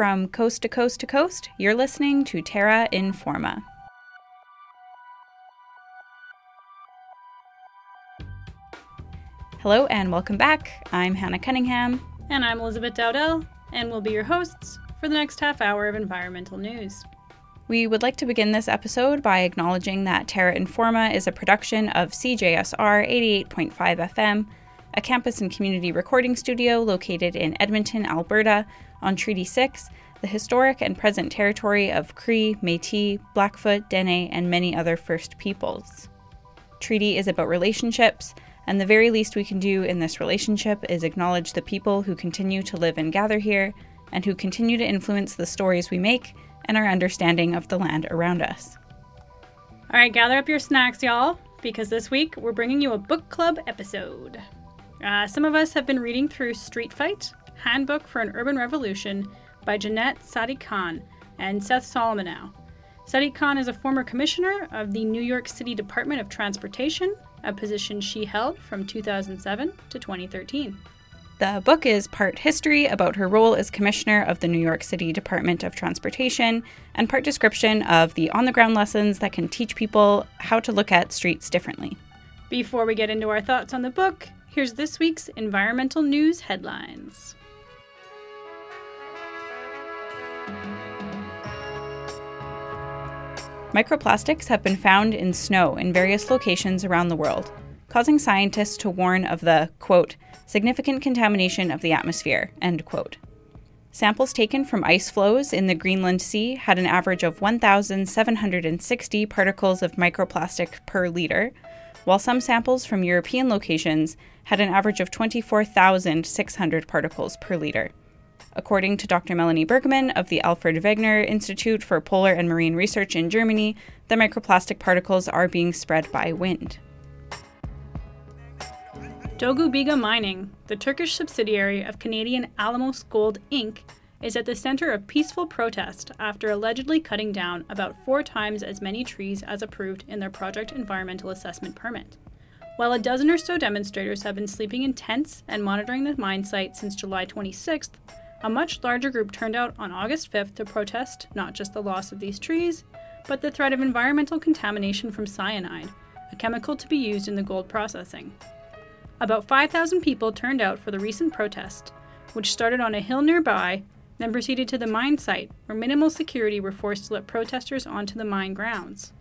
from coast to coast to coast, you're listening to Terra Informa. Hello and welcome back. I'm Hannah Cunningham. And I'm Elizabeth Dowdell, and we'll be your hosts for the next half hour of environmental news. We would like to begin this episode by acknowledging that Terra Informa is a production of CJSR 88.5 FM, a campus and community recording studio located in Edmonton, Alberta, on Treaty 6, the historic and present territory of Cree, Metis, Blackfoot, Dene, and many other First Peoples. Treaty is about relationships, and the very least we can do in this relationship is acknowledge the people who continue to live and gather here, and who continue to influence the stories we make and our understanding of the land around us. All right, gather up your snacks, y'all, because this week we're bringing you a book club episode. Uh, some of us have been reading through Street Fight, Handbook for an Urban Revolution by Janette Sadik-Khan and Seth Solomonow. Sadik-Khan is a former commissioner of the New York City Department of Transportation, a position she held from 2007 to 2013. The book is part history about her role as commissioner of the New York City Department of Transportation and part description of the on the ground lessons that can teach people how to look at streets differently. Before we get into our thoughts on the book, here's this week's environmental news headlines. Microplastics have been found in snow in various locations around the world, causing scientists to warn of the, quote, significant contamination of the atmosphere, end quote. Samples taken from ice floes in the Greenland Sea had an average of 1,760 particles of microplastic per liter, while some samples from European locations had an average of 24,600 particles per liter. According to Dr. Melanie Bergmann of the Alfred Wegener Institute for Polar and Marine Research in Germany, the microplastic particles are being spread by wind. Doğu Mining, the Turkish subsidiary of Canadian Alamos Gold Inc., is at the center of peaceful protest after allegedly cutting down about four times as many trees as approved in their project environmental assessment permit. While a dozen or so demonstrators have been sleeping in tents and monitoring the mine site since July 26th, a much larger group turned out on August 5th to protest not just the loss of these trees, but the threat of environmental contamination from cyanide, a chemical to be used in the gold processing. About 5,000 people turned out for the recent protest, which started on a hill nearby, then proceeded to the mine site, where minimal security were forced to let protesters onto the mine grounds.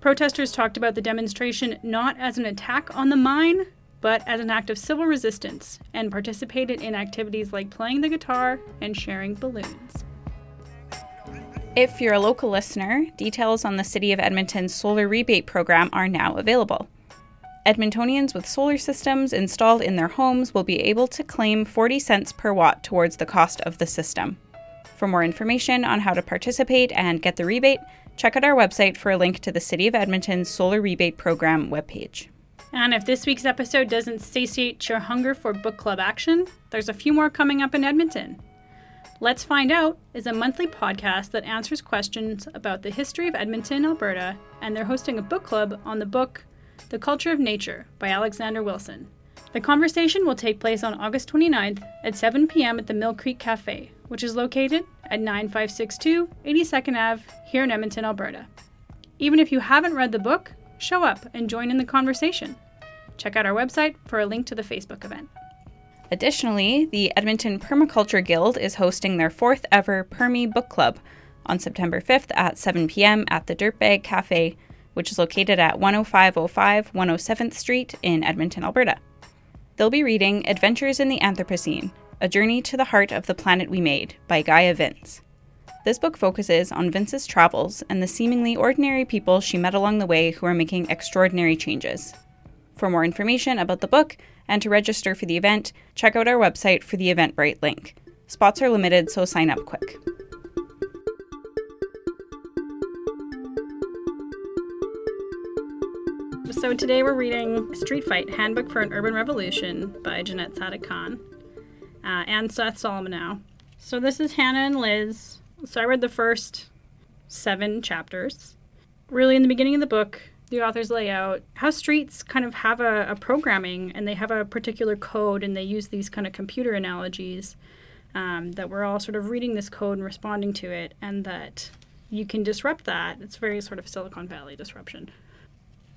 Protesters talked about the demonstration not as an attack on the mine, but as an act of civil resistance, and participated in activities like playing the guitar and sharing balloons. If you're a local listener, details on the City of Edmonton's solar rebate program are now available. Edmontonians with solar systems installed in their homes will be able to claim 40 cents per watt towards the cost of the system. For more information on how to participate and get the rebate, check out our website for a link to the City of Edmonton's Solar Rebate Program webpage. And if this week's episode doesn't satiate your hunger for book club action, there's a few more coming up in Edmonton. Let's Find Out is a monthly podcast that answers questions about the history of Edmonton, Alberta, and they're hosting a book club on the book the Culture of Nature by Alexander Wilson. The conversation will take place on August 29th at 7 p.m. at the Mill Creek Cafe, which is located at 9562 82nd Ave here in Edmonton, Alberta. Even if you haven't read the book, show up and join in the conversation. Check out our website for a link to the Facebook event. Additionally, the Edmonton Permaculture Guild is hosting their fourth ever Permi Book Club on September 5th at 7 p.m. at the Dirtbag Cafe which is located at 10505 107th Street in Edmonton, Alberta. They'll be reading Adventures in the Anthropocene A Journey to the Heart of the Planet We Made by Gaia Vince. This book focuses on Vince's travels and the seemingly ordinary people she met along the way who are making extraordinary changes. For more information about the book and to register for the event, check out our website for the Eventbrite link. Spots are limited, so sign up quick. So today we're reading Street Fight Handbook for an Urban Revolution by Janette Sadik-Khan uh, and Seth Solomonow. So this is Hannah and Liz. So I read the first seven chapters. Really, in the beginning of the book, the authors lay out how streets kind of have a, a programming and they have a particular code and they use these kind of computer analogies um, that we're all sort of reading this code and responding to it, and that you can disrupt that. It's very sort of Silicon Valley disruption.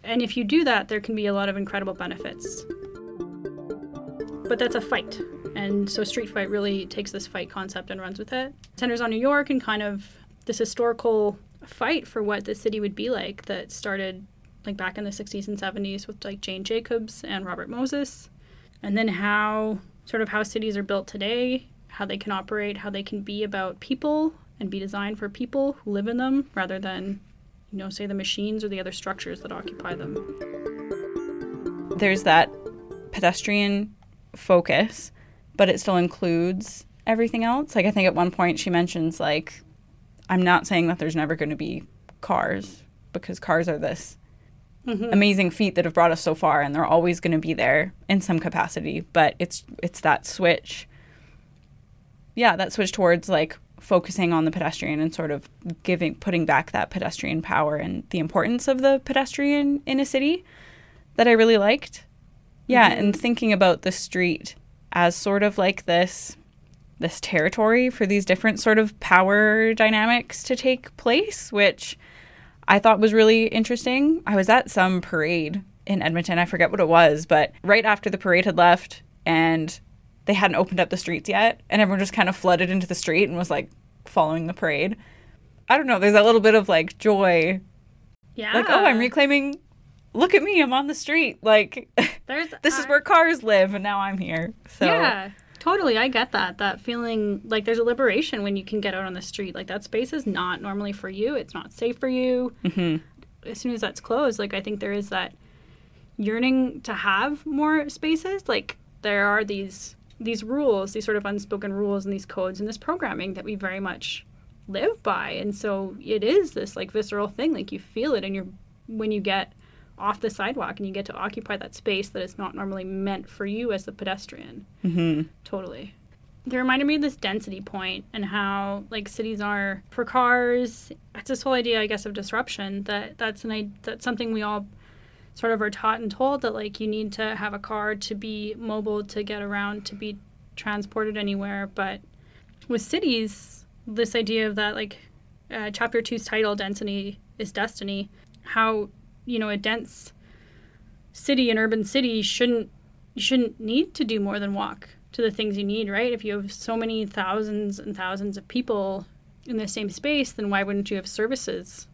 And if you do that, there can be a lot of incredible benefits. But that's a fight. And so Street Fight really takes this fight concept and runs with it. Centers on New York and kind of this historical fight for what the city would be like that started like back in the 60s and 70s with like Jane Jacobs and Robert Moses. And then how sort of how cities are built today, how they can operate, how they can be about people and be designed for people who live in them rather than you know, say the machines or the other structures that occupy them. There's that pedestrian focus, but it still includes everything else. Like I think at one point she mentions like I'm not saying that there's never going to be cars because cars are this mm-hmm. amazing feat that have brought us so far and they're always going to be there in some capacity, but it's it's that switch. Yeah, that switch towards like focusing on the pedestrian and sort of giving putting back that pedestrian power and the importance of the pedestrian in a city that I really liked. Yeah, mm-hmm. and thinking about the street as sort of like this this territory for these different sort of power dynamics to take place, which I thought was really interesting. I was at some parade in Edmonton, I forget what it was, but right after the parade had left and they hadn't opened up the streets yet, and everyone just kind of flooded into the street and was like following the parade. I don't know, there's a little bit of like joy. Yeah. Like, oh, I'm reclaiming look at me, I'm on the street. Like there's this is where cars live and now I'm here. So Yeah. Totally, I get that. That feeling like there's a liberation when you can get out on the street. Like that space is not normally for you. It's not safe for you. Mm-hmm. As soon as that's closed, like I think there is that yearning to have more spaces. Like there are these these rules, these sort of unspoken rules and these codes and this programming that we very much live by. And so it is this like visceral thing. Like you feel it and you're when you get off the sidewalk and you get to occupy that space that is not normally meant for you as the pedestrian. Mm-hmm. Totally. They reminded me of this density point and how like cities are for cars. It's this whole idea, I guess, of disruption. That that's an that's something we all sort of are taught and told that like you need to have a car to be mobile to get around to be transported anywhere. But with cities this idea of that like uh, chapter two's title density is destiny how you know a dense city an urban city shouldn't you shouldn't need to do more than walk to the things you need right? If you have so many thousands and thousands of people in the same space then why wouldn't you have services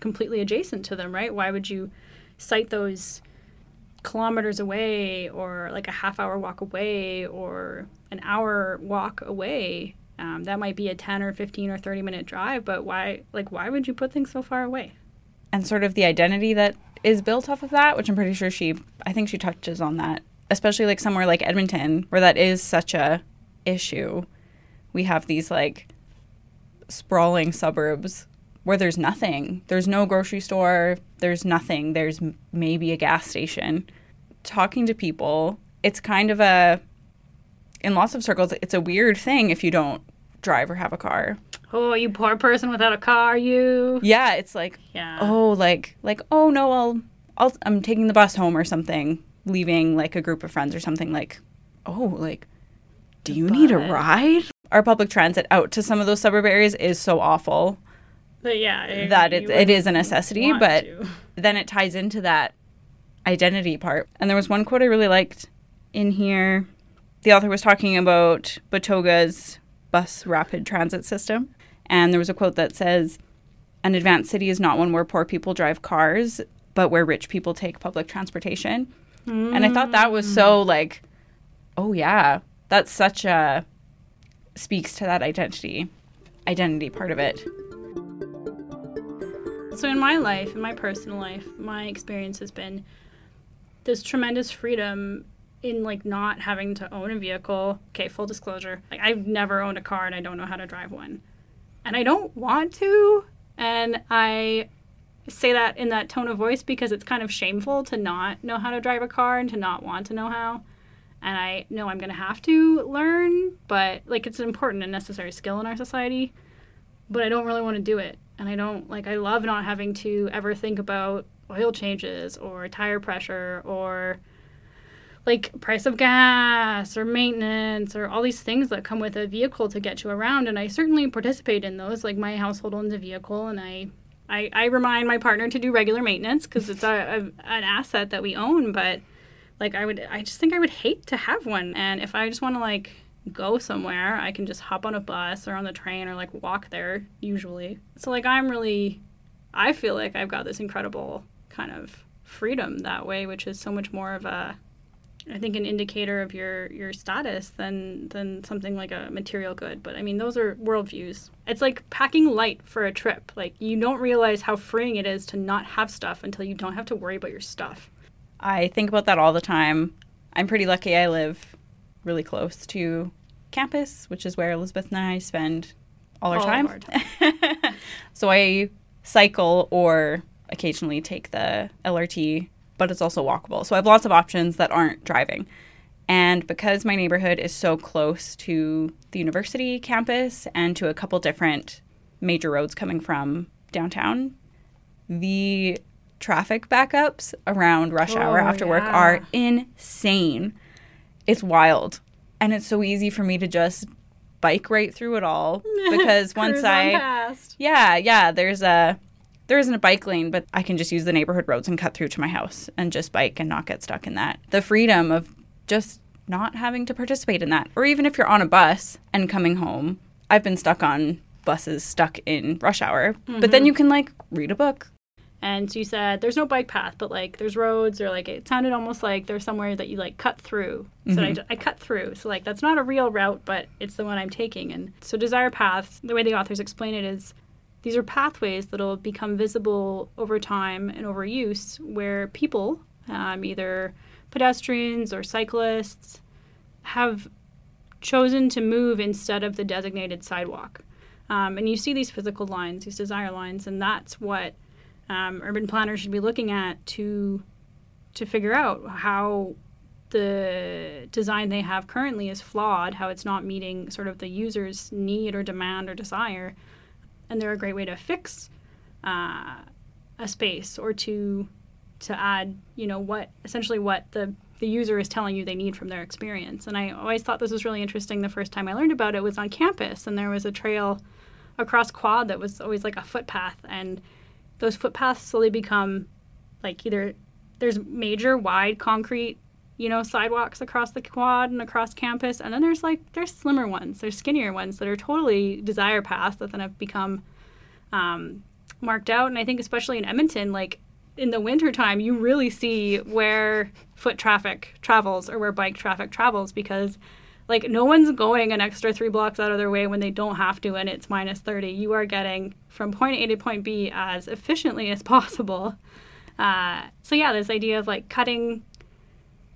completely adjacent to them right? Why would you cite those kilometers away or like a half hour walk away or an hour walk away um, that might be a 10 or 15 or 30 minute drive but why like why would you put things so far away? And sort of the identity that is built off of that which i'm pretty sure she i think she touches on that especially like somewhere like edmonton where that is such a issue. We have these like sprawling suburbs where there's nothing. There's no grocery store, there's nothing. There's maybe a gas station. Talking to people, it's kind of a in lots of circles, it's a weird thing if you don't drive or have a car. Oh, you poor person without a car, you. Yeah, it's like yeah. Oh, like like oh no, I'll I'll I'm taking the bus home or something, leaving like a group of friends or something like oh, like do you need a ride? Our public transit out to some of those suburb areas is so awful. But yeah, that it, it is a necessity, but to. then it ties into that identity part. And there was one quote I really liked in here. The author was talking about Bogota's bus rapid transit system. And there was a quote that says, An advanced city is not one where poor people drive cars, but where rich people take public transportation. Mm. And I thought that was so mm. like, oh yeah, that's such a speaks to that identity, identity part of it. So in my life, in my personal life, my experience has been this tremendous freedom in like not having to own a vehicle. Okay, full disclosure. Like I've never owned a car and I don't know how to drive one. And I don't want to. And I say that in that tone of voice because it's kind of shameful to not know how to drive a car and to not want to know how. And I know I'm going to have to learn, but like it's an important and necessary skill in our society. But I don't really want to do it and I don't like I love not having to ever think about oil changes or tire pressure or like price of gas or maintenance or all these things that come with a vehicle to get you around. And i certainly participate in those. Like my household owns a vehicle and i i, I remind my partner to do regular maintenance because it's a, a, an asset that we own. But like i would i just think i would hate to have one. And if i just want to like go somewhere i can just hop on a bus or on the train or like walk there usually so like i'm really i feel like i've got this incredible kind of freedom that way which is so much more of a I think an indicator of your your status than than something like a material good. But I mean, those are worldviews. It's like packing light for a trip. Like you don't realize how freeing it is to not have stuff until you don't have to worry about your stuff. I think about that all the time. I'm pretty lucky. I live really close to campus, which is where Elizabeth and I spend all our All time. our time. so I cycle or occasionally take the LRT, but it's also walkable. So I have lots of options that aren't driving. And because my neighborhood is so close to the university campus and to a couple different major roads coming from downtown, the traffic backups around rush hour Oh, after work are insane. It's wild. And it's so easy for me to just bike right through it all because once Cruise on I yeah, yeah. There's a there isn't a bike lane, but I can just use the neighborhood roads and cut through to my house and just bike and not get stuck in that. The freedom of just not having to participate in that. Or even if you're on a bus and coming home, I've been stuck on buses stuck in rush hour. But then you can like read a book. And so you said there's no bike path, but like there's roads, or like it sounded almost like there's somewhere that you like cut through. So I, I cut through. So like that's not a real route, but it's the one I'm taking. And so desire paths, the way the authors explain it is these are pathways that'll become visible over time and over use where people, um, either pedestrians or cyclists, have chosen to move instead of the designated sidewalk. Um, and you see these physical lines, these desire lines, and that's what um, urban planners should be looking at to to figure out how the design they have currently is flawed, how it's not meeting sort of the user's need or demand or desire, and they're a great way to fix uh, a space or to to add, you know, what essentially what the the user is telling you they need from their experience. And I always thought this was really interesting. The first time I learned about it was on campus, and there was a trail across quad that was always like a footpath, and those footpaths slowly become like either there's major wide concrete you know sidewalks across the quad and across campus and then there's like there's slimmer ones there's skinnier ones that are totally desire paths that then have become um, marked out. And i think especially in edmonton like in the wintertime you really see where foot traffic travels or where bike traffic travels because like no one's going an extra three blocks out of their way when they don't have to and it's minus 30 you are getting from point a to point b as efficiently as possible. Uh, so yeah this idea of like cutting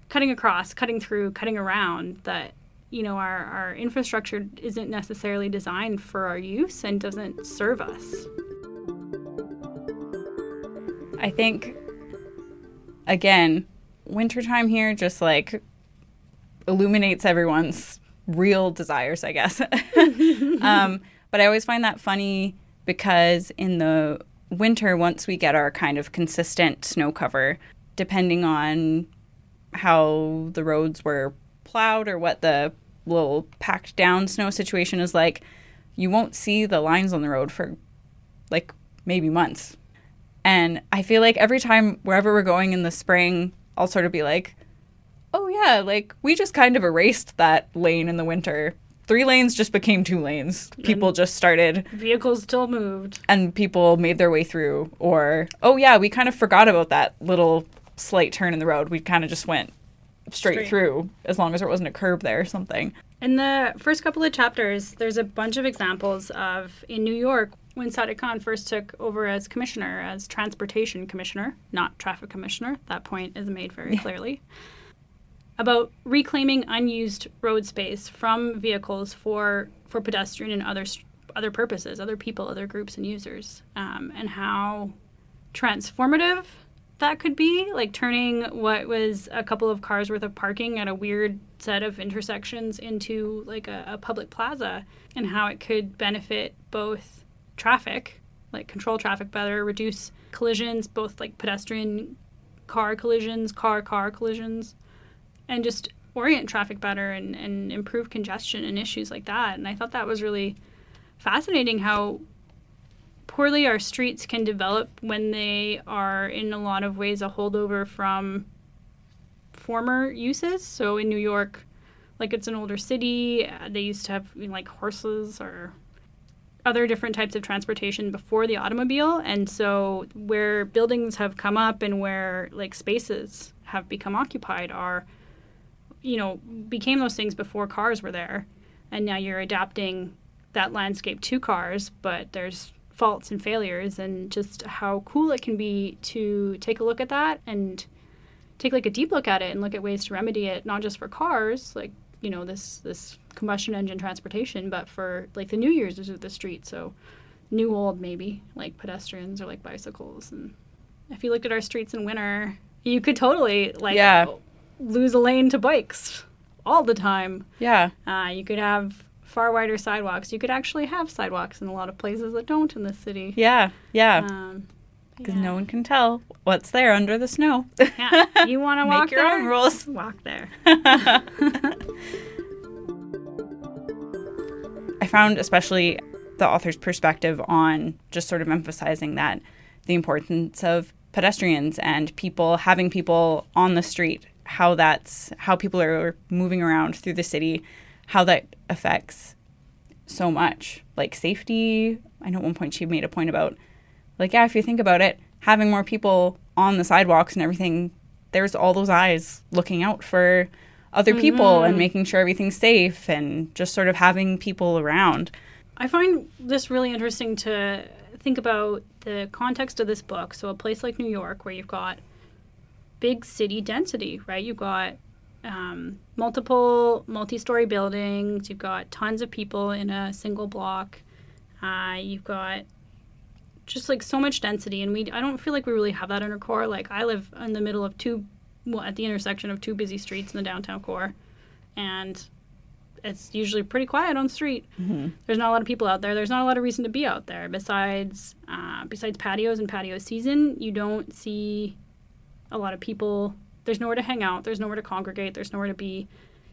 cutting across cutting through cutting around that you know our, our infrastructure isn't necessarily designed for our use and doesn't serve us. I think again, wintertime here just like illuminates everyone's real desires, I guess. um, but I always find that funny because in the winter, once we get our kind of consistent snow cover, depending on how the roads were plowed or what the little packed down snow situation is like, you won't see the lines on the road for like maybe months. And I feel like every time wherever we're going in the spring, I'll sort of be like, oh yeah, like we just kind of erased that lane in the winter. Three lanes just became two lanes. People just started vehicles still moved and people made their way through. Or, oh yeah, we kind of forgot about that little slight turn in the road. We kind of just went straight, Straight. through as long as there wasn't a curb there or something. In the first couple of chapters, there's a bunch of examples of in New York when Sadik Khan first took over as commissioner, as transportation commissioner, not traffic commissioner. That point is made very clearly. About reclaiming unused road space from vehicles for for pedestrian and other other purposes, other people, other groups and users, um, and how transformative that could be like turning what was a couple of cars worth of parking at a weird set of intersections into like a, a public plaza and how it could benefit both traffic like control traffic better reduce collisions both like pedestrian car collisions car car collisions and just orient traffic better and, and improve congestion and issues like that. And I thought that was really fascinating how poorly our streets can develop when they are in a lot of ways a holdover from former uses. So in New York, like it's an older city, uh, they used to have you know, like horses or other different types of transportation before the automobile. And so where buildings have come up and where like spaces have become occupied are you know, became those things before cars were there. And now you're adapting that landscape to cars, but there's faults and failures and just how cool it can be to take a look at that and take like a deep look at it and look at ways to remedy it not just for cars like you know this this combustion engine transportation but for like the new users of the street so new old maybe like pedestrians or like bicycles and if you looked at our streets in winter you could totally like Yeah. Oh, lose a lane to bikes all the time Yeah. uh, you could have far wider sidewalks. You could actually have sidewalks in a lot of places that don't in this city. Yeah. Yeah. Um, Because yeah. no one can tell what's there under the snow. Yeah. You want to walk Make your there? own rules. Walk there. I found especially the author's perspective on just sort of emphasizing that the importance of pedestrians and people having people on the street, how that's how people are moving around through the city, how that affects so much. Like safety. I know at one point she made a point about like, yeah, if you think about it, having more people on the sidewalks and everything, there's all those eyes looking out for other people and mm-hmm. making sure everything's safe and just sort of having people around. I find this really interesting to think about the context of this book. So, a place like New York, where you've got big city density, right? You've got um, multiple multi story buildings, you've got tons of people in a single block, uh, you've got just like so much density. And we, I don't feel like we really have that in our core. Like, I live in the middle of two, well, at the intersection of two busy streets in the downtown core. And it's usually pretty quiet on the street. There's not a lot of people out there. There's not a lot of reason to be out there besides uh, besides patios and patio season. You don't see a lot of people. There's nowhere to hang out. There's nowhere to congregate. There's nowhere to be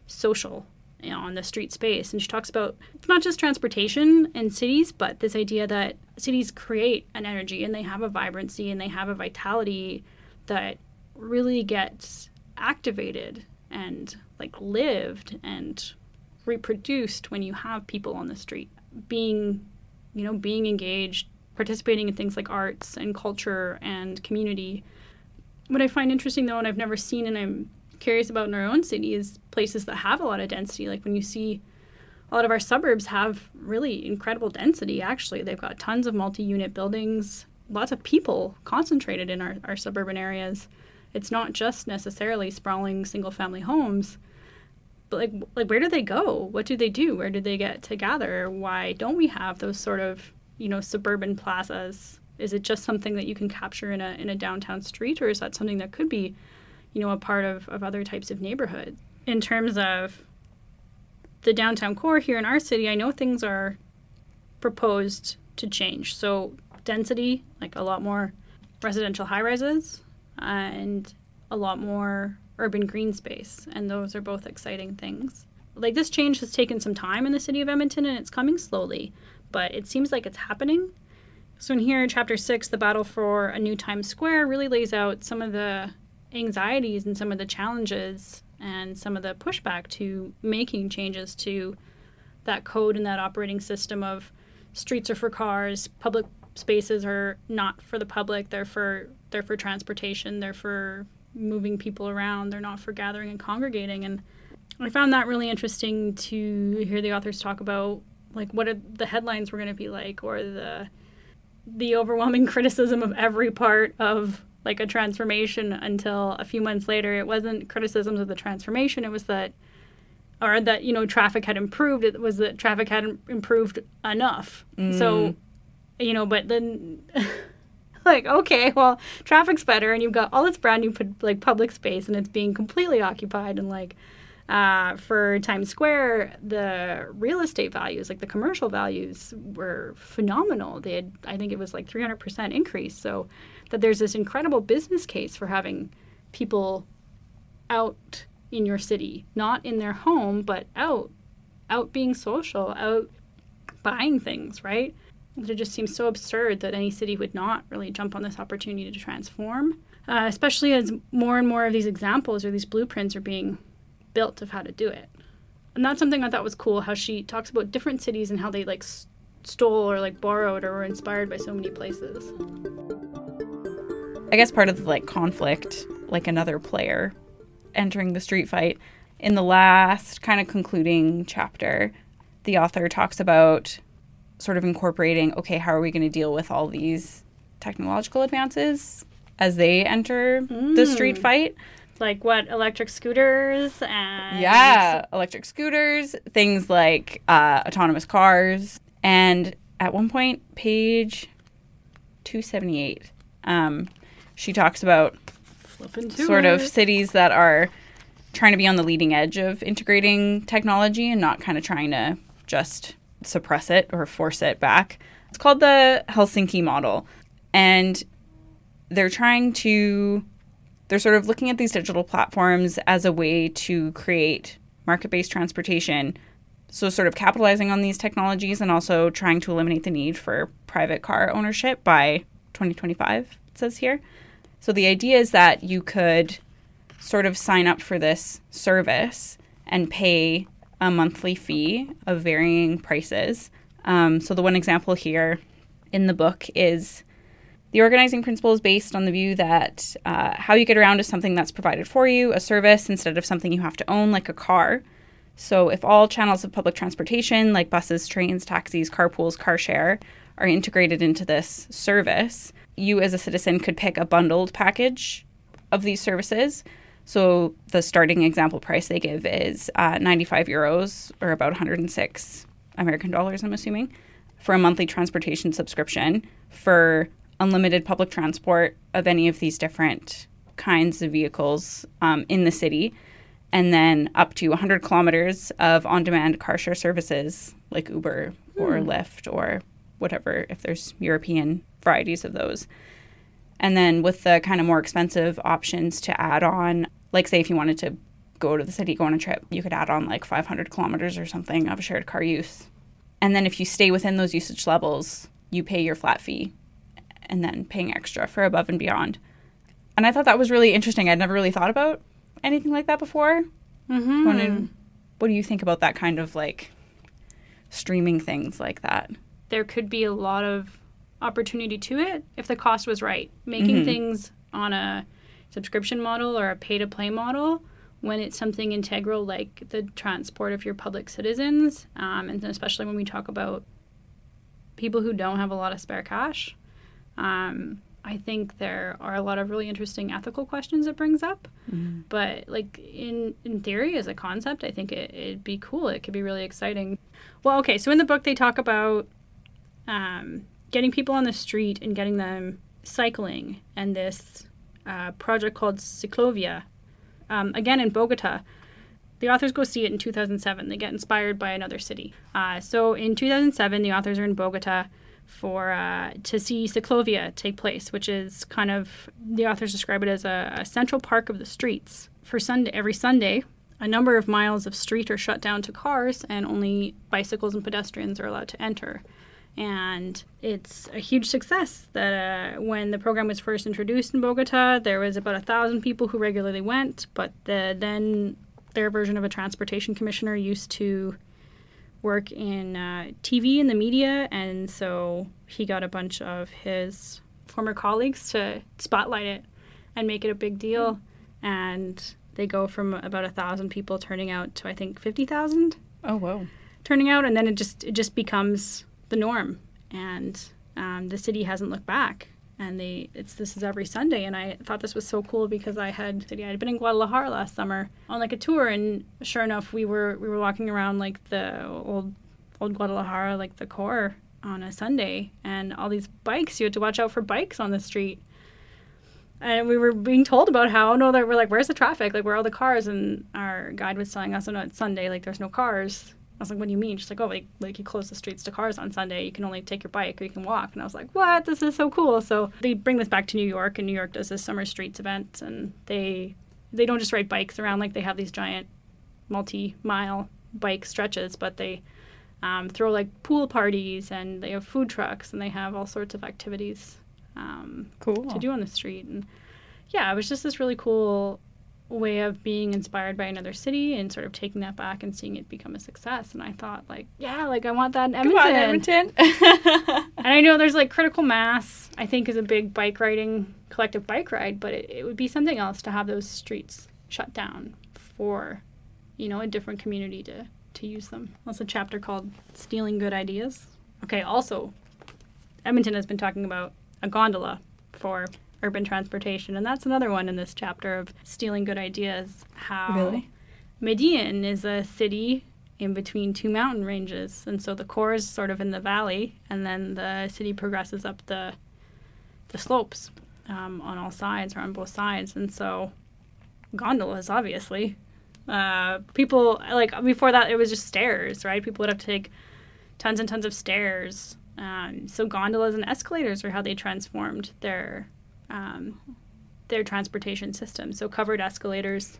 social you know, on the street space. And she talks about not just transportation in cities, but this idea that cities create an energy and they have a vibrancy and they have a vitality that really gets activated and like lived and reproduced when you have people on the street being you know being engaged participating in things like arts and culture and community what i find interesting though and i've never seen and i'm curious about in our own city is places that have a lot of density. Like when you see a lot of our suburbs have really incredible density actually. They've got tons of multi-unit buildings lots of people concentrated in our, our suburban areas. It's not just necessarily sprawling single family homes but like like where do they go? What do they do? Where do they get to gather why don't we have those sort of you know suburban plazas is it just something that you can capture in a in a downtown street or is that something that could be you know a part of, of other types of neighborhoods in terms of the downtown core here in our city i know things are proposed to change so density like a lot more residential high rises and a lot more urban green space, and those are both exciting things. Like this change has taken some time in the city of Edmonton and it's coming slowly, but it seems like it's happening. So, in here, chapter six, the battle for a new Times Square really lays out some of the anxieties and some of the challenges and some of the pushback to making changes to that code and that operating system of streets are for cars, public spaces are not for the public, they're for they're for transportation, they're for moving people around. They're not for gathering and congregating. And I found that really interesting to hear the authors talk about like what are the headlines were going to be like or the the overwhelming criticism of every part of like a transformation until a few months later. It wasn't criticisms of the transformation. It was that or that you know traffic had improved. It was that traffic hadn't improved enough. So mm. you know but then like okay well traffic's better and you've got all this brand new like public space and it's being completely occupied and like uh, for Times Square, the real estate values, like the commercial values, were phenomenal. They had, I think it was like 300% increase. So that there's this incredible business case for having people out in your city, not in their home, but out, out being social, out buying things, right? It just seems so absurd that any city would not really jump on this opportunity to transform, uh, especially as more and more of these examples or these blueprints are being built of how to do it. And that's something I thought was cool how she talks about different cities and how they like s- stole or like borrowed or were inspired by so many places. I guess part of the like conflict, like another player entering the street fight. In the last kind of concluding chapter, the author talks about sort of incorporating okay, how are we going to deal with all these technological advances as they enter the street Mm. fight? Like what electric scooters and Yeah, electric scooters, things like uh, autonomous cars. And at one point, page 278, um, she talks about flipping to sort of cities that are trying to be on the leading edge of integrating technology and not kind of trying to just suppress it or force it back. It's called the Helsinki model. And they're trying to, they're sort of looking at these digital platforms as a way to create market based transportation. So, sort of capitalizing on these technologies and also trying to eliminate the need for private car ownership by 2025, it says here. So the idea is that you could sort of sign up for this service and pay a monthly fee of varying prices. Um, so the one example here in the book is the organizing principle is based on the view that uh, how you get around is something that's provided for you, a service, instead of something you have to own, like a car. So, if all channels of public transportation, like buses, trains, taxis, carpools, car share, are integrated into this service, you as a citizen could pick a bundled package of these services. So, the starting example price they give is uh, 95 euros, or about 106 American dollars, I'm assuming, for a monthly transportation subscription for unlimited public transport of any of these different kinds of vehicles um, in the city and then up to 100 kilometers of on demand car share services like Uber or Lyft or whatever, if there's European varieties of those. And then with the kind of more expensive options to add on, like say if you wanted to go to the city, go on a trip, you could add on like 500 kilometers or something of shared car use. And then if you stay within those usage levels, you pay your flat fee and then paying extra for above and beyond. And I thought that was really interesting. I'd never really thought about anything like that before. Mhm. Wanted- what do you think about that kind of like streaming things like that? there could be a lot of opportunity to it if the cost was right. Making Mhm. things on a subscription model or a pay to play model when it's something integral like the transport of your public citizens, um, and especially when we talk about people who don't have a lot of spare cash. Um, I think there are a lot of really interesting ethical questions it brings up. But like in in theory, as a concept, I think it, it'd be cool. It could be really exciting. Well, okay, so in the book they talk about um, getting people on the street and getting them cycling, and this uh, project called Ciclovia, um, again in Bogota. The authors go see it in 2007. They get inspired by another city. Uh, so in 2007, the authors are in Bogota for uh, to see Ciclovia take place, which is kind of the authors describe it as a, a central park of the streets. For Sunday, every Sunday, a number of miles of street are shut down to cars, and only bicycles and pedestrians are allowed to enter. And it's a huge success that uh, when the program was first introduced in Bogota, there was about a thousand people who regularly went, but the, then their version of a transportation commissioner used to work in uh, TV and the media, and so he got a bunch of his former colleagues to spotlight it and make it a big deal. And they go from about a thousand people turning out to I think fifty thousand. Oh whoa. turning out, and then it just it just becomes the norm, and um, the city hasn't looked back. And they it's this is every Sunday, and I thought this was so cool because I had I had been in Guadalajara last summer on like a tour, and sure enough, we were we were walking around like the old old Guadalajara, like the core on a Sunday, and all these bikes. You had to watch out for bikes on the street. And we were being told about how oh, no, that we're like, where's the traffic? Like, where are all the cars? And our guide was telling us, oh no, it's Sunday. Like, there's no cars. I was like, what do you mean? She's like, oh, like, like you close the streets to cars on Sunday. You can only take your bike or you can walk. And I was like, what? This is so cool. So they bring this back to New York, and New York does this summer streets event, and they they don't just ride bikes around like they have these giant multi-mile bike stretches, but they um, throw like pool parties and they have food trucks and they have all sorts of activities um, Cool. to do on the street. And yeah, it was just this really cool way of being inspired by another city and sort of taking that back and seeing it become a success. And I thought, like, yeah, like I want that in Edmonton. Come on, Edmonton. And I know there's like critical mass, I think, is a big bike riding, collective bike ride, but it, it would be something else to have those streets shut down for, you know, a different community to, to use them. That's a chapter called Stealing Good Ideas. Okay, also, Edmonton has been talking about a gondola for urban transportation, and that's another one in this chapter of stealing good ideas. How Really? Medellin is a city in between two mountain ranges, and so the core is sort of in the valley, and then the city progresses up the the slopes um, on all sides or on both sides, and so gondolas, obviously. Uh, people like before that, it was just stairs, right? People would have to take tons and tons of stairs. Um, so gondolas and escalators are how they transformed their um, their transportation system. So covered escalators,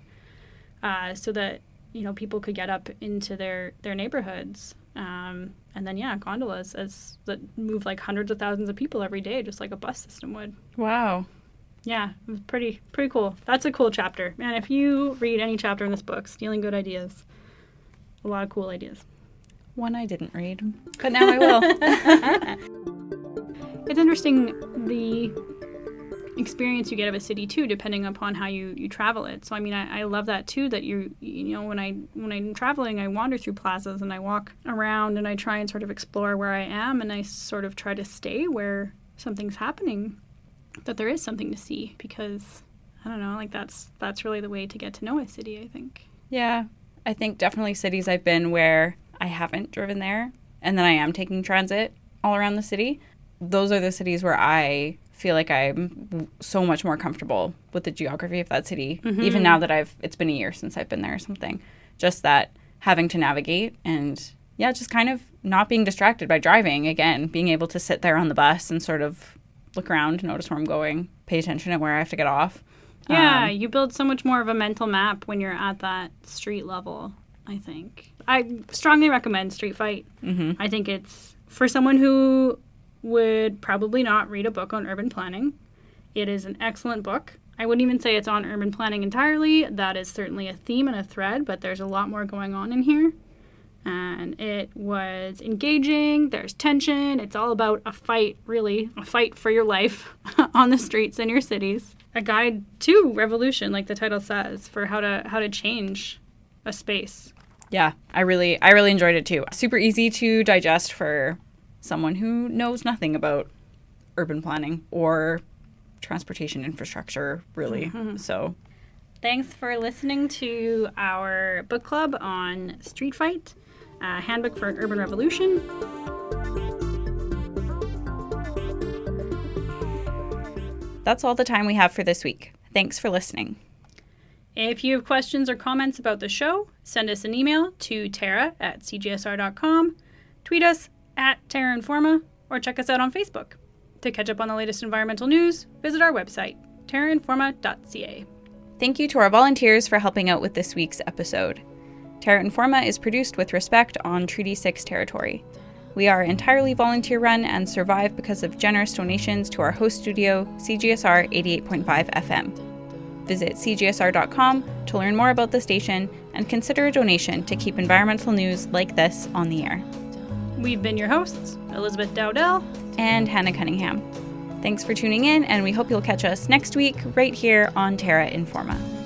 uh, so that you know people could get up into their their neighborhoods. Um, and then yeah, gondolas as that move like hundreds of thousands of people every day, just like a bus system would. wow. Yeah, it was pretty pretty cool. That's a cool chapter, man. If you read any chapter in this book, stealing good ideas, a lot of cool ideas. One I didn't read, but now I will. It's interesting the experience you get of a city too, depending upon how you, you travel it. So I mean, I, I love that too. That you you know when I when I'm traveling, I wander through plazas and I walk around and I try and sort of explore where I am, and I sort of try to stay where something's happening, that there is something to see because I don't know, like that's that's really the way to get to know a city. I think. yeah. I think definitely cities I've been where I haven't driven there and then I am taking transit all around the city. Those are the cities where I feel like I'm so much more comfortable with the geography of that city. Even now that I've it's been a year since I've been there or something. Just that having to navigate and yeah, just kind of not being distracted by driving again, being able to sit there on the bus and sort of look around, notice where I'm going, pay attention at where I have to get off. Yeah, Um, you build so much more of a mental map when you're at that street level, I think. I strongly recommend Street Fight. mhm. I think it's for someone who would probably not read a book on urban planning. It is an excellent book. I wouldn't even say it's on urban planning entirely. That is certainly a theme and a thread, but there's a lot more going on in here. And it was engaging, there's tension. It's all about a fight, really, a fight for your life on the streets in your cities. A guide to revolution, like the title says, for how to how to change a space. Yeah, I really I really enjoyed it too. Super easy to digest for someone who knows nothing about urban planning or transportation infrastructure really. So, Thanks for listening to our book club on Street Fight, uh, Handbook for an Urban Revolution. that's all the time we have for this week. Thanks for listening. If you have questions or comments about the show, send us an email to terra at cjsr.com, tweet us at Terra Informa, or check us out on Facebook. To catch up on the latest environmental news, visit our website, terrainforma.ca. Thank you to our volunteers for helping out with this week's episode. Terra Informa is produced with respect on Treaty 6 territory. We are entirely volunteer run and survive because of generous donations to our host studio, CJSR 88.5 FM. Visit cjsr.com to learn more about the station and consider a donation to keep environmental news like this on the air. We've been your hosts, Elizabeth Dowdell. And Hannah Cunningham. Thanks for tuning in, and we hope you'll catch us next week right here on Terra Informa.